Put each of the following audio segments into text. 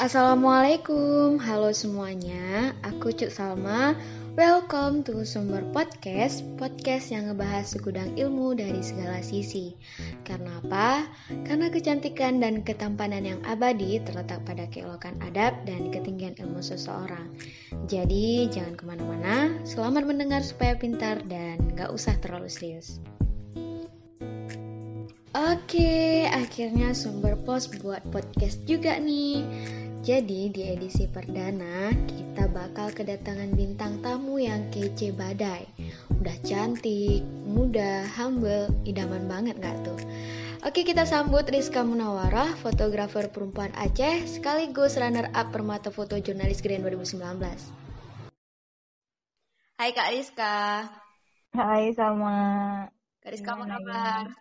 Assalamualaikum, halo semuanya. Aku Cuk Salma. Welcome to Sumber Podcast, podcast yang ngebahas segudang ilmu dari segala sisi. Karena apa? Karena kecantikan dan ketampanan yang abadi terletak pada keelokan adab dan ketinggian ilmu seseorang. Jadi, jangan ke mana-mana. Selamat mendengar supaya pintar dan gak usah terlalu serius. Oke, akhirnya sumber pos buat podcast juga nih. Jadi di edisi perdana kita bakal kedatangan bintang tamu yang kece badai. Udah cantik, muda, humble, idaman banget gak tuh? Oke kita sambut Rizka Munawarah, fotografer perempuan Aceh sekaligus runner-up Permata Foto Jurnalis Grand 2019. Hai Kak Rizka. Hai sama. Kak Rizka apa kabar?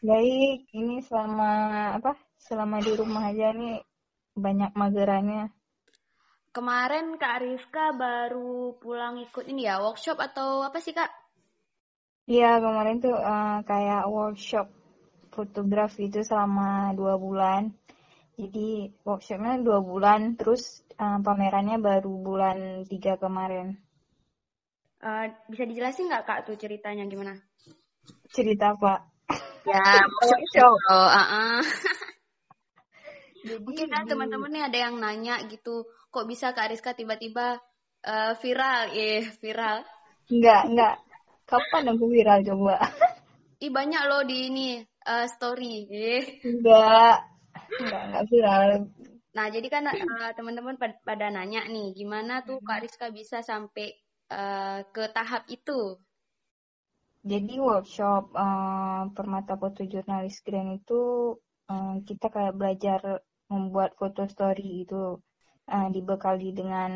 Baik, ini selama apa? Selama di rumah aja nih banyak magerannya. Kemarin Kak Rizka baru pulang ikut ini ya, workshop atau apa sih Kak? Iya, kemarin tuh uh, kayak workshop fotografi itu selama dua bulan. Jadi workshopnya dua bulan, terus uh, pamerannya baru bulan tiga kemarin. Uh, bisa dijelasin nggak Kak tuh ceritanya gimana? Cerita apa? Ya, workshop. Oh, uh -uh. Jadi, Mungkin kan teman-teman nih ada yang nanya gitu, kok bisa Kak Rizka tiba-tiba uh, viral? Eh, viral. Enggak, enggak. Kapan aku viral coba? Ih, banyak loh di ini uh, story. Eh. Enggak. Enggak, enggak viral. Nah, jadi kan uh, teman-teman pada nanya nih, gimana tuh Kak Rizka bisa sampai uh, ke tahap itu? Jadi workshop uh, Permata Foto Jurnalis Grand itu um, kita kayak belajar membuat foto story itu uh, dibekali dengan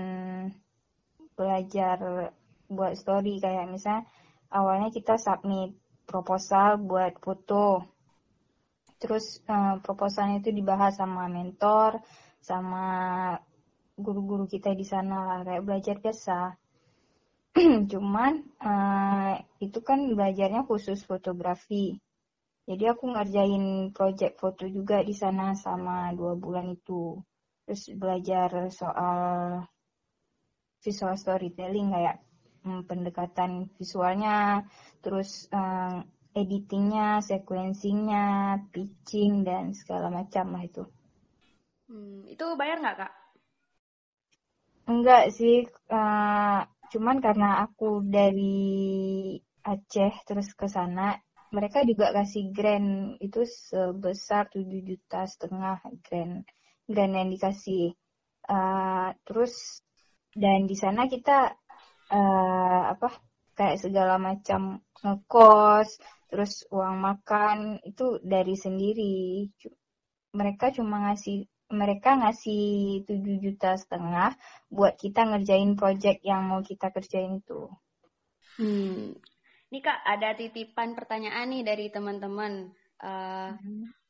belajar buat story. Kayak misalnya awalnya kita submit proposal buat foto. Terus uh, proposalnya itu dibahas sama mentor sama guru-guru kita di sana kayak belajar biasa. Cuman uh, itu kan belajarnya khusus fotografi jadi aku ngerjain project foto juga di sana sama dua bulan itu. Terus belajar soal visual storytelling kayak hmm, pendekatan visualnya, terus um, editingnya, sequencingnya, pitching dan segala macam lah itu. Hmm, itu bayar nggak kak? Enggak sih, uh, cuman karena aku dari Aceh terus ke sana mereka juga kasih grant itu sebesar 7 juta setengah grant grant yang dikasih uh, terus dan di sana kita uh, apa kayak segala macam ngekos terus uang makan itu dari sendiri mereka cuma ngasih mereka ngasih 7 juta setengah buat kita ngerjain project yang mau kita kerjain itu. Hmm, ini Kak, ada titipan pertanyaan nih dari teman-teman. Uh,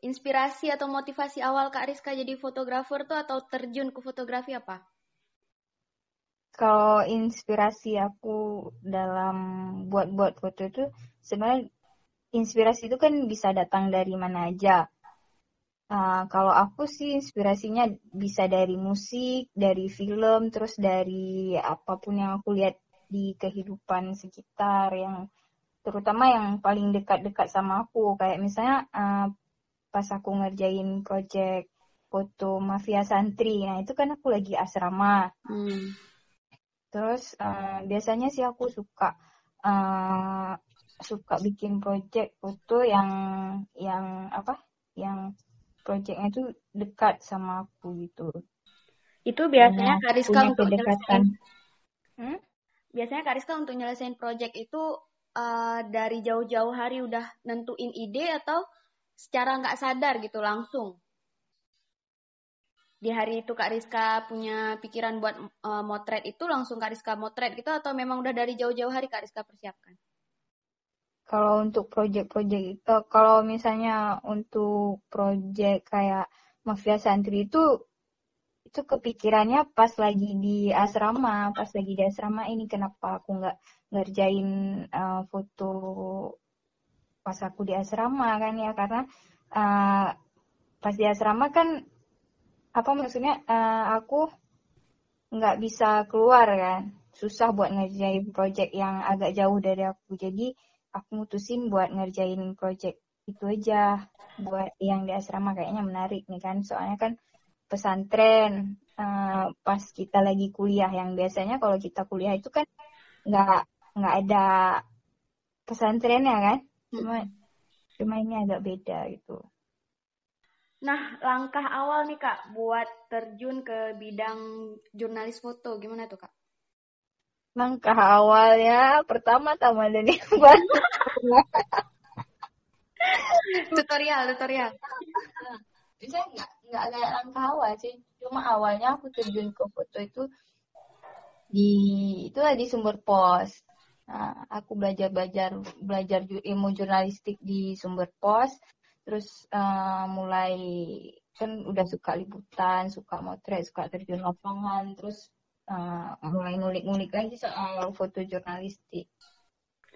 inspirasi atau motivasi awal Kak Rizka jadi fotografer tuh atau terjun ke fotografi apa? Kalau inspirasi aku dalam buat-buat foto itu sebenarnya inspirasi itu kan bisa datang dari mana aja. Uh, kalau aku sih inspirasinya bisa dari musik, dari film, terus dari apa pun yang aku lihat di kehidupan sekitar yang terutama yang paling dekat-dekat sama aku. Kayak misalnya uh, pas aku ngerjain project foto mafia santri. Nah itu kan aku lagi asrama. Hmm. terus uh, biasanya sih aku suka uh, suka bikin project foto yang yang apa? Yang projectnya itu dekat sama aku gitu. Itu biasanya nah, Kariska untuk nyelesain hmm? biasanya Kariska untuk nyelesain project itu uh, dari jauh-jauh hari udah nentuin ide atau secara nggak sadar gitu langsung? Di hari itu Kak Rizka punya pikiran buat uh, motret itu langsung Kak Rizka motret gitu atau memang udah dari jauh-jauh hari Kak Rizka persiapkan? Kalau untuk project-project itu, kalau misalnya untuk project kayak Mafia Santri itu itu kepikirannya pas lagi di asrama, pas lagi di asrama ini kenapa aku nggak ngerjain uh, foto pas aku di asrama kan ya karena uh, pas di asrama kan apa maksudnya uh, aku nggak bisa keluar kan. Susah buat ngerjain project yang agak jauh dari aku. Jadi aku mutusin buat ngerjain project itu aja buat yang di asrama kayaknya menarik nih kan. Soalnya kan pesantren uh, pas kita lagi kuliah yang biasanya kalau kita kuliah itu kan nggak nggak ada pesantrennya kan cuma cuma ini agak beda gitu Nah, langkah awal nih Kak buat terjun ke bidang jurnalis foto gimana tuh Kak? Langkah awal ya, pertama tama dari tutorial, tutorial. Bisa nggak nggak kayak langkah awal sih, cuma awalnya aku terjun ke foto itu di itu di sumber pos. Nah, aku belajar belajar belajar ilmu jurnalistik di sumber pos terus uh, mulai kan udah suka liputan, suka motret, suka terjun lapangan, terus uh, mulai ngulik-ngulik lagi soal foto jurnalistik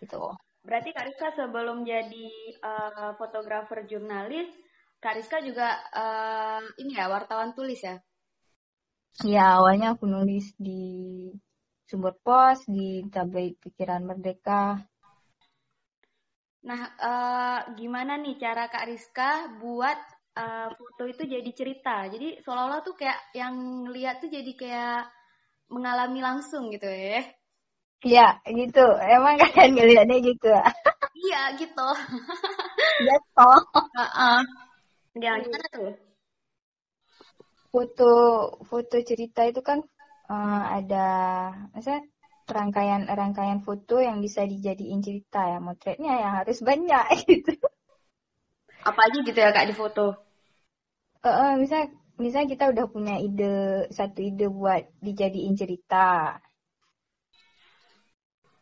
gitu. Berarti Kak Rizka sebelum jadi uh, fotografer jurnalis, Kak Rizka juga uh, ini ya wartawan tulis ya? Ya awalnya aku nulis di Sumber Pos, di Tabloid Pikiran Merdeka, Nah, uh, gimana nih cara Kak Rizka buat uh, foto itu jadi cerita? Jadi seolah-olah tuh kayak yang lihat tuh jadi kayak mengalami langsung gitu ya? Iya, gitu. Emang kalian ngeliatnya gitu Iya, gitu. Iya, toh. Uh-uh. Ya, gimana tuh? Foto foto cerita itu kan uh, ada, misalnya rangkaian-rangkaian foto yang bisa dijadiin cerita ya motretnya yang harus banyak gitu. Apa aja gitu ya kak di foto? Uh, uh, misal misal kita udah punya ide satu ide buat dijadiin cerita.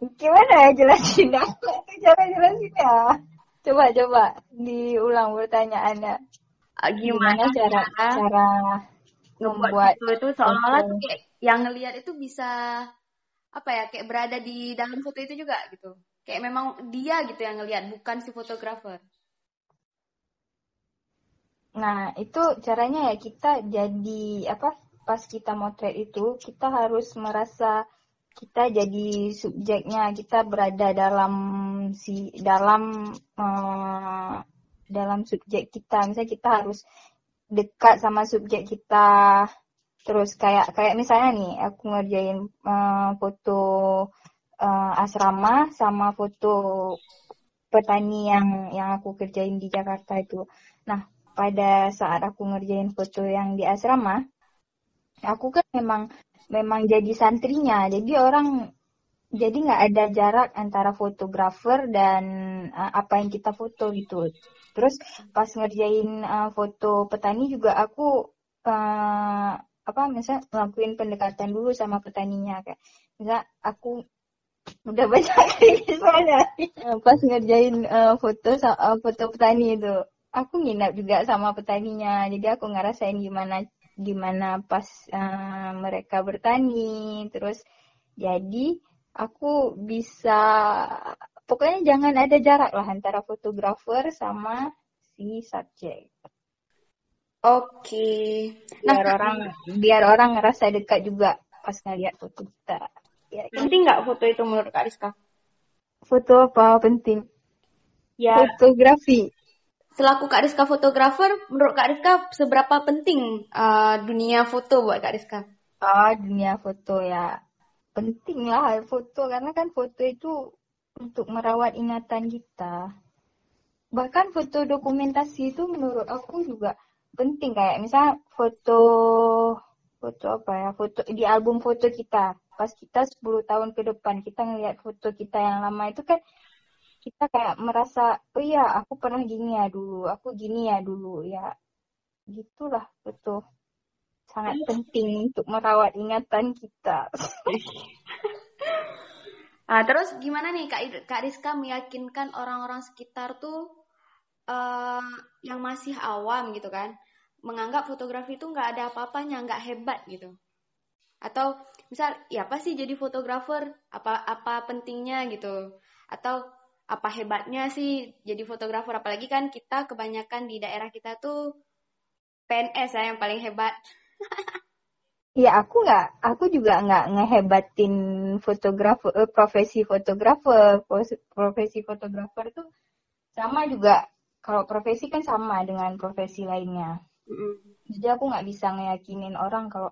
Gimana ya jelasin aku cara jelasinnya? Coba coba diulang pertanyaannya. Gimana, gimana cara cara membuat itu, itu seolah-olah kayak yang ngelihat itu bisa apa ya kayak berada di dalam foto itu juga gitu. Kayak memang dia gitu yang ngelihat bukan si fotografer. Nah itu caranya ya kita jadi apa pas kita motret itu kita harus merasa kita jadi subjeknya kita berada dalam si dalam uh, dalam subjek kita. Misalnya kita harus dekat sama subjek kita Terus kayak kayak misalnya nih aku ngerjain uh, foto uh, asrama sama foto petani yang yang aku kerjain di Jakarta itu. Nah, pada saat aku ngerjain foto yang di asrama, aku kan memang memang jadi santrinya. Jadi orang jadi nggak ada jarak antara fotografer dan uh, apa yang kita foto gitu. Terus pas ngerjain uh, foto petani juga aku uh, apa misalnya ngelakuin pendekatan dulu sama petaninya kayak misal aku udah banyak kayak soalnya. Pas ngerjain uh, foto uh, foto petani itu aku nginap juga sama petaninya. Jadi aku ngerasain gimana gimana pas uh, mereka bertani. Terus jadi aku bisa pokoknya jangan ada jarak lah antara fotografer sama si subjek Oke. Nah, biar orang biar orang ngerasa dekat juga pas ngeliat foto kita. Ya, ya. Penting nggak foto itu menurut Kak Rizka? Foto apa penting? Ya. Fotografi. Selaku Kak Rizka fotografer, menurut Kak Rizka seberapa penting uh, dunia foto buat Kak Rizka? Ah, dunia foto ya penting lah foto karena kan foto itu untuk merawat ingatan kita. Bahkan foto dokumentasi itu menurut aku juga penting kayak misal foto foto apa ya foto di album foto kita. Pas kita 10 tahun ke depan kita ngelihat foto kita yang lama itu kan kita kayak merasa oh iya aku pernah gini ya dulu aku gini ya dulu. Ya gitulah foto. Sangat penting untuk merawat ingatan kita. Nah, terus gimana nih Kak, Kak Rizka meyakinkan orang-orang sekitar tuh uh, yang masih awam gitu kan, menganggap fotografi itu nggak ada apa-apanya, nggak hebat gitu. Atau misal, ya apa sih jadi fotografer? Apa apa pentingnya gitu? Atau apa hebatnya sih jadi fotografer? Apalagi kan kita kebanyakan di daerah kita tuh PNS ya yang paling hebat. Ya aku nggak, aku juga nggak ngehebatin fotografer, eh, profesi fotografer, profesi fotografer itu sama juga. Kalau profesi kan sama dengan profesi lainnya. Mm-hmm. Jadi aku nggak bisa ngeyakinin orang kalau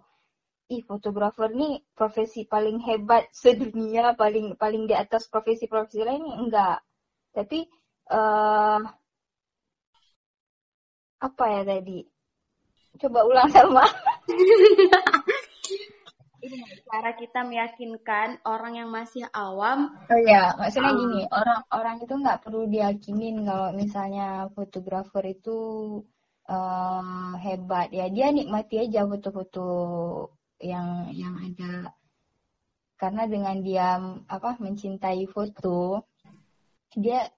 ih fotografer nih profesi paling hebat sedunia, paling paling di atas profesi-profesi lain enggak. Tapi uh, apa ya tadi? Coba ulang sama. ini cara kita meyakinkan orang yang masih awam. Oh ya, maksudnya um, gini, orang-orang itu nggak perlu diyakinin kalau misalnya fotografer itu um, hebat. Ya dia nikmati aja foto-foto yang yang ada. Karena dengan dia apa mencintai foto dia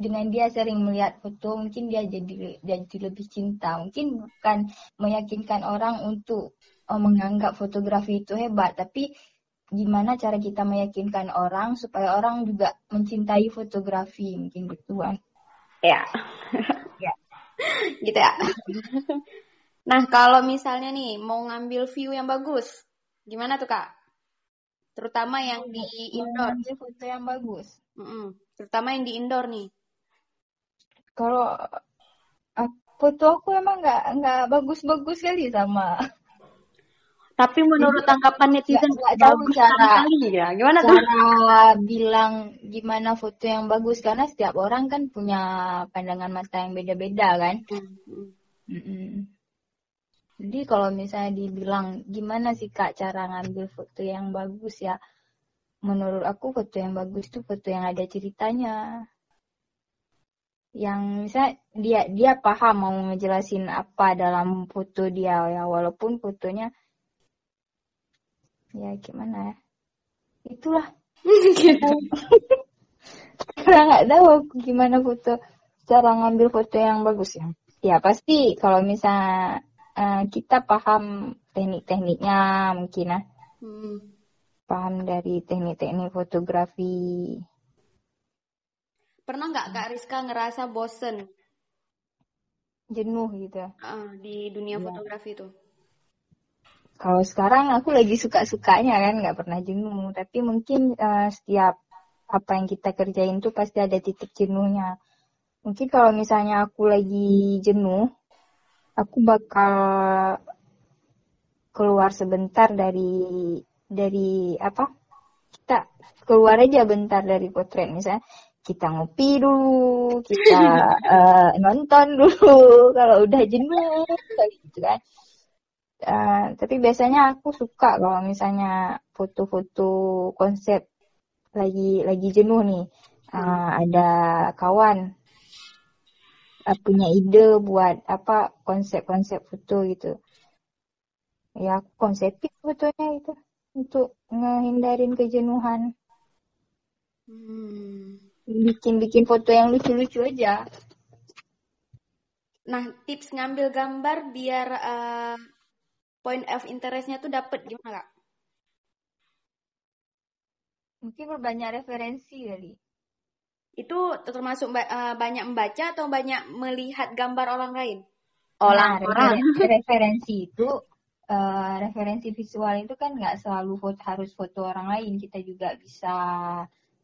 dengan dia sering melihat foto mungkin dia jadi jadi lebih cinta. Mungkin bukan meyakinkan orang untuk menganggap fotografi itu hebat tapi gimana cara kita meyakinkan orang supaya orang juga mencintai fotografi? Mungkin gitu kan ya. Ya. Gitu ya. Nah kalau misalnya nih mau ngambil view yang bagus gimana tuh kak? Terutama yang di indoor. foto yang bagus? Mm -mm. terutama yang di indoor nih. Kalau foto aku emang nggak nggak bagus-bagus kali sama tapi menurut tanggapan netizen nggak tahu cara kali ya. Gimana cara tuh? bilang gimana foto yang bagus. Karena setiap orang kan punya pandangan mata yang beda-beda kan. Mm -hmm. jadi kalau misalnya dibilang gimana sih kak cara ngambil foto yang bagus ya? Menurut aku foto yang bagus itu foto yang ada ceritanya. Yang misalnya dia dia paham mau ngejelasin apa dalam foto dia ya. Walaupun fotonya ya gimana ya itulah gitu. karena nggak tahu gimana foto cara ngambil foto yang bagus ya ya pasti kalau misalnya uh, kita paham teknik-tekniknya mungkin ya hmm. paham dari teknik-teknik fotografi Pernah nggak Kak Rizka ngerasa bosen? Jenuh gitu. Uh, di dunia ya. fotografi itu. Kalau sekarang aku lagi suka-sukanya kan, nggak pernah jenuh. Tapi mungkin uh, setiap apa yang kita kerjain tuh pasti ada titik jenuhnya. Mungkin kalau misalnya aku lagi jenuh, aku bakal keluar sebentar dari dari apa? Kita keluar aja bentar dari potret misalnya kita ngopi dulu, kita uh, nonton dulu kalau udah jenuh gitu kan. Uh, tapi biasanya aku suka kalau misalnya foto-foto konsep lagi lagi jenuh nih. Uh, ada kawan uh, punya ide buat apa konsep-konsep foto gitu. Ya aku konsepin fotonya itu untuk ngehindarin kejenuhan. Hmm bikin-bikin foto yang lucu-lucu aja. Nah, tips ngambil gambar biar uh, point of interestnya tuh dapet gimana kak? Mungkin berbanyak referensi kali. Itu termasuk uh, banyak membaca atau banyak melihat gambar orang lain? Orang nah, orang. Referensi itu uh, referensi visual itu kan nggak selalu foto, harus foto orang lain. Kita juga bisa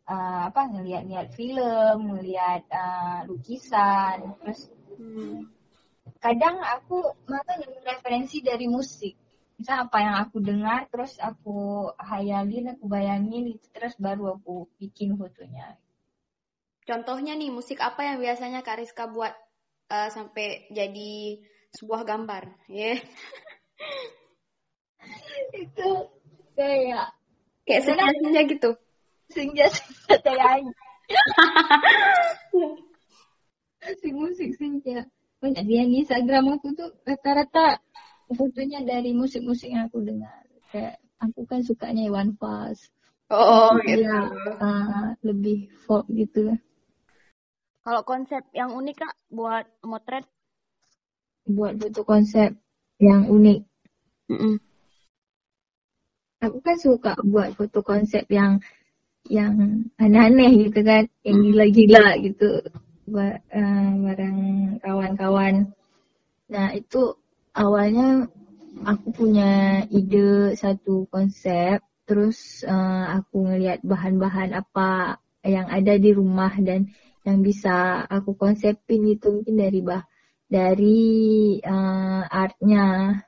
uh, apa ngelihat-lihat film, ngelihat uh, lukisan, terus hmm. Kadang aku ngambil referensi dari musik. Misal apa yang aku dengar, terus aku hayalin, aku bayangin, terus baru aku bikin fotonya. Contohnya nih, musik apa yang biasanya Kak Rizka buat uh, sampai jadi sebuah gambar? Yeah. Itu kayak kayak senja gitu senja senja tayang si musik senja banyak dia di Instagram aku tuh rata-rata fotonya dari musik-musik yang aku dengar. Kayak aku kan sukanya Iwan Fals. Oh gitu. ya, uh, lebih folk gitu. Kalau konsep yang unik kak buat motret? Buat foto konsep yang unik. Mm -mm. aku kan suka buat foto konsep yang yang aneh-aneh gitu kan, yang gila-gila gitu buat uh, barang kawan-kawan. Nah itu awalnya aku punya ide satu konsep, terus uh, aku ngelihat bahan-bahan apa yang ada di rumah dan yang bisa aku konsepin itu mungkin dari bah dari uh, artnya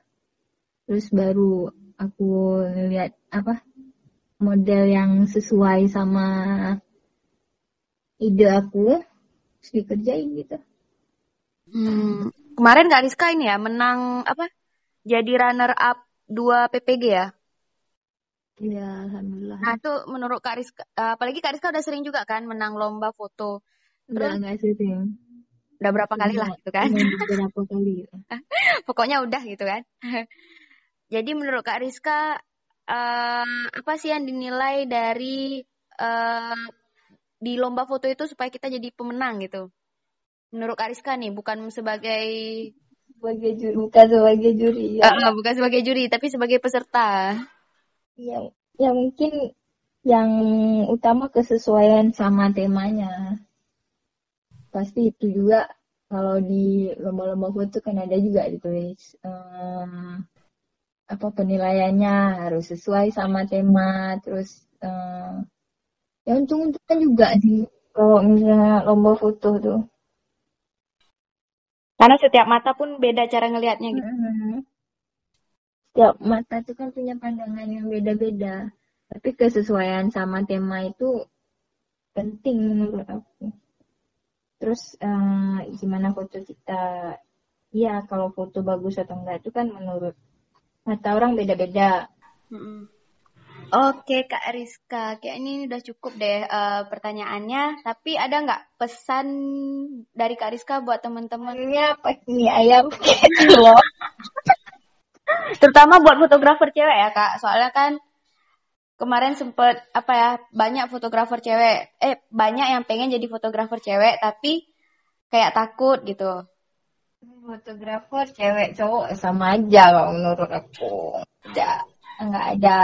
terus baru aku ngeliat apa model yang sesuai sama ide aku terus dikerjain gitu. Hmm, kemarin Kak Rizka ini ya menang apa? Jadi runner up dua PPG ya? Iya, alhamdulillah. Nah, itu menurut Kak Rizka, apalagi Kak Rizka udah sering juga kan menang lomba foto. Terus enggak sering. Udah berapa kali lah gitu kan? Berapa kali. Pokoknya udah gitu kan. Jadi menurut Kak Rizka uh, apa sih yang dinilai dari uh, di lomba foto itu supaya kita jadi pemenang gitu? Menurut Kak Rizka nih, bukan sebagai sebagai juri, bukan sebagai juri. Ya. Uh, bukan sebagai juri, tapi sebagai peserta. Iya, ya mungkin yang utama kesesuaian sama temanya. Pasti itu juga kalau di lomba-lomba foto kan ada juga ditulis um, apa penilaiannya harus sesuai sama tema terus um, ya untung-untungan juga sih kalau misalnya lomba foto tuh. Karena setiap mata pun beda cara ngelihatnya gitu. Mm-hmm. setiap mata tuh kan punya pandangan yang beda-beda. Tapi kesesuaian sama tema itu penting menurut aku. Terus uh, gimana foto kita? Ya kalau foto bagus atau enggak itu kan menurut mata orang beda-beda. Mm-hmm. Oke Kak Rizka, kayak ini udah cukup deh uh, pertanyaannya. Tapi ada nggak pesan dari Kak Rizka buat teman-teman? Ini apa ini ayam loh. Terutama buat fotografer cewek ya Kak. Soalnya kan kemarin sempet apa ya banyak fotografer cewek. Eh banyak yang pengen jadi fotografer cewek tapi kayak takut gitu. Fotografer cewek cowok sama aja kalau menurut aku. Tidak nggak ada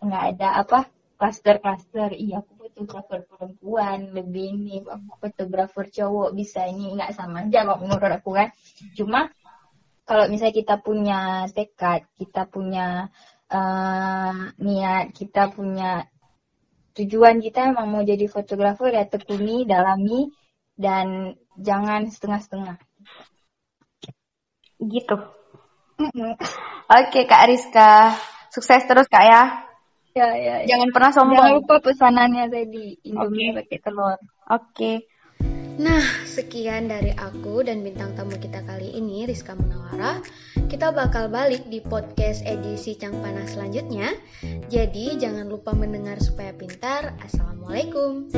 nggak ada apa klaster-klaster iya aku fotografer perempuan lebih ini aku fotografer cowok bisa ini. Nggak sama aja kok menurut aku kan. Cuma kalau misalnya kita punya tekad kita punya uh, niat kita punya tujuan kita emang mau jadi fotografer ya tekuni dalami dan jangan setengah-setengah. Gitu. Oke Kak Rizka, sukses terus Kak ya. Ya, ya, ya. Jangan pernah sombong. Jangan lupa pesanannya tadi Indomie okay. pakai telur. Oke. Okay. Nah, sekian dari aku dan bintang tamu kita kali ini, Rizka Munawara. Kita bakal balik di podcast edisi Cang Panas selanjutnya. Jadi, jangan lupa mendengar supaya pintar. Assalamualaikum.